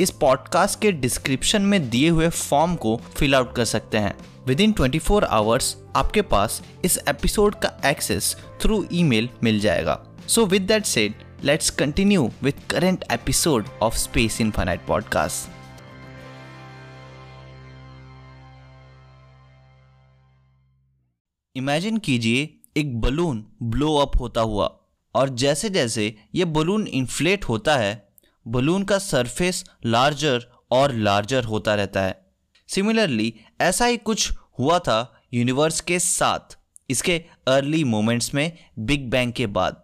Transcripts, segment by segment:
इस पॉडकास्ट के डिस्क्रिप्शन में दिए हुए फॉर्म को फिल आउट कर सकते हैं। Within twenty four hours आपके पास इस एपिसोड का एक्सेस थ्रू ईमेल मिल जाएगा। So with that let's continue with current episode of Space Infinite podcast imagine कीजिए एक बलून ब्लो अप होता हुआ, और जैसे जैसे ये बलून इन्फ्लेट होता है बलून का सरफेस लार्जर और लार्जर होता रहता है। सिमिलरली ऐसा ही कुछ हुआ था यूनिवर्स के साथ। इसके अर्ली मोमेंट्स में बिग बैंग के बाद।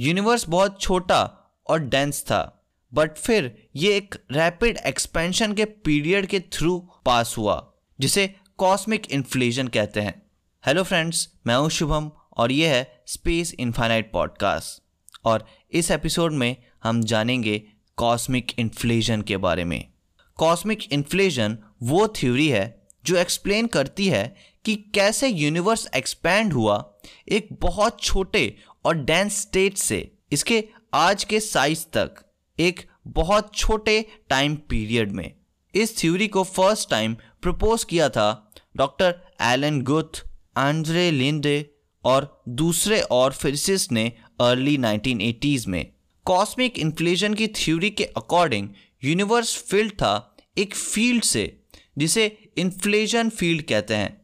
यूनिवर्स बहुत छोटा और डेंस था बट फिर ये एक रैपिड एक्सपेंशन के पीरियड के थ्रू पास हुआ, जिसे कॉस्मिक इन्फ्लेशन कहते हैं। हेलो फ्रेंड्स मैं हूँ शुभम और ये है स्पेस इन्फाइनाइट पॉडकास्ट और इस एपिसोड में हम जानेंगे कॉस्मिक इन्फ्लेशन के बारे में। कॉस्मिक इन्फ्लेशन वो थ्योरी है जो एक्सप्लेन करती है कि कैसे यूनिवर्स एक्सपैंड हुआ एक बहुत छोटे और डेंस स्टेट से, इसके आज के साइज़ तक, एक बहुत छोटे टाइम पीरियड में। इस थ्योरी को फ़र्स्ट टाइम प्रपोज किया था doctor Alan Guth Andrei Linde और दूसरे और फिजिसिस्ट ने अर्ली 1980s में। कॉस्मिक इन्फ्लेशन की थ्योरी के अकॉर्डिंग यूनिवर्स फ़ील्ड था एक फ़ील्ड से, जिसे इन्फ्लेशन फ़ील्ड कहते हैं।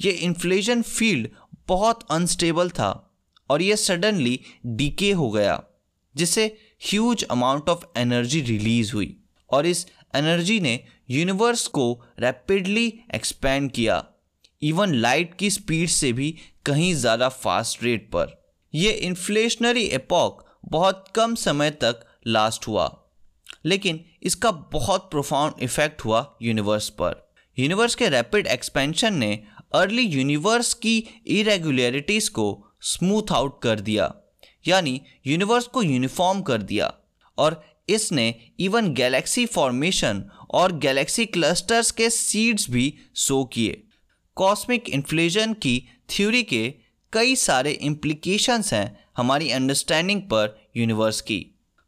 ये इन्फ्लेशन फ़ील्ड बहुत अनस्टेबल था और ये सडनली डीके हो गया, जिससे huge amount of energy release हुई और इस एनर्जी ने यूनिवर्स को रैपिडली एक्सपैंड किया इवन लाइट की स्पीड से भी कहीं ज़्यादा फास्ट रेट पर। यह इन्फ्लेशनरी एपॉक बहुत कम समय तक लास्ट हुआ। लेकिन इसका बहुत प्रोफाउंड इफ़ेक्ट हुआ यूनिवर्स पर। यूनिवर्स के रैपिड एक्सपेंशन ने अर्ली यूनिवर्स की इरेगुलरिटीज़ को स्मूथ आउट कर दिया। यानी यूनिवर्स को यूनिफॉर्म कर दिया। और इसने इवन गैलेक्सी फॉर्मेशन और गैलेक्सी क्लस्टर्स के सीड्स भी सो किए। कॉस्मिक इन्फ्लेशन की थ्योरी के कई सारे इम्प्लीकेशंस हैं हमारी अंडरस्टैंडिंग पर यूनिवर्स की।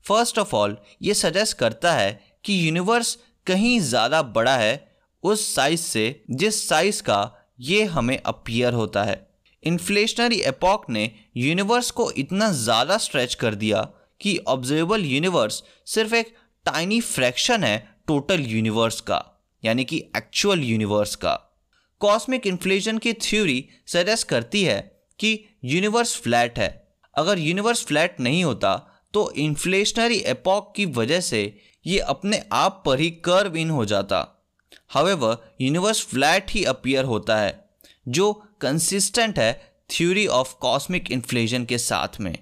फ़र्स्ट ऑफ़ ऑल ये सजेस्ट करता है कि यूनिवर्स कहीं ज़्यादा बड़ा है उस साइज़ से जिस साइज़ का ये हमें अपियर होता है। इन्फ्लेशनरी एपॉक ने यूनिवर्स को इतना ज़्यादा स्ट्रेच कर दिया कि ऑब्जर्वेबल यूनिवर्स सिर्फ़ एक टाइनी फ्रैक्शन है टोटल यूनिवर्स का, यानी कि एक्चुअल यूनिवर्स का। कॉस्मिक इन्फ्लेशन की थ्योरी सजेस्ट करती है कि यूनिवर्स फ्लैट है। अगर यूनिवर्स फ्लैट नहीं होता तो इन्फ्लेशनरी एपॉक की वजह से ये अपने आप पर ही कर्व इन हो जाता। हावेवर यूनिवर्स फ्लैट ही अपियर होता है, जो कंसिस्टेंट है थ्योरी ऑफ़ कॉस्मिक इन्फ्लेशन के साथ में।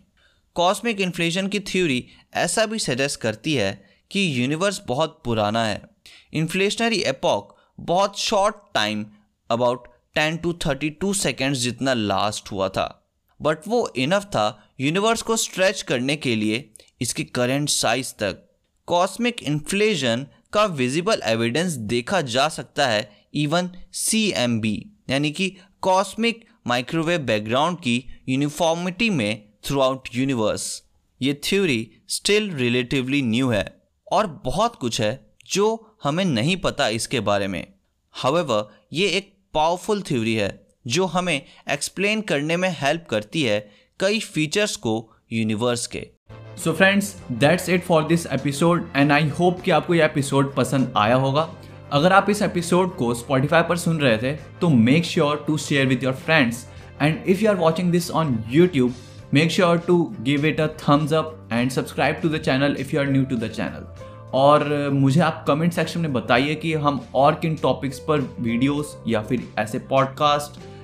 कॉस्मिक इन्फ्लेशन की थ्योरी ऐसा भी सजेस्ट करती है कि यूनिवर्स बहुत पुराना है। इन्फ्लेशनरी एपॉक बहुत short time about ten to thirty two seconds जितना लास्ट हुआ था। बट वो इनफ था यूनिवर्स को स्ट्रेच करने के लिए इसकी करेंट साइज़ तक। कॉस्मिक इन्फ्लेशन का विजिबल एविडेंस देखा जा सकता है इवन सी एम बी यानी कि कॉस्मिक माइक्रोवेव बैकग्राउंड की यूनिफॉर्मिटी में थ्रू आउट यूनिवर्स ये थ्योरी स्टिल रिलेटिवली न्यू है और बहुत कुछ है जो हमें नहीं पता इसके बारे में। हावेवर ये एक पावरफुल थ्योरी है। जो हमें एक्सप्लेन करने में हेल्प करती है कई फीचर्स को यूनिवर्स के। So friends that's it for this episode and I hope कि आपको यह एपिसोड पसंद आया होगा। अगर आप इस एपिसोड को स्पॉटिफाई पर सुन रहे थे तो make sure to share with your friends and if you are watching this on YouTube make sure to give it a thumbs up and subscribe to the channel if you are new to the channel और मुझे आप comment section में बताइए कि हम और किन topics पर वीडियोस या फिर ऐसे पॉडकास्ट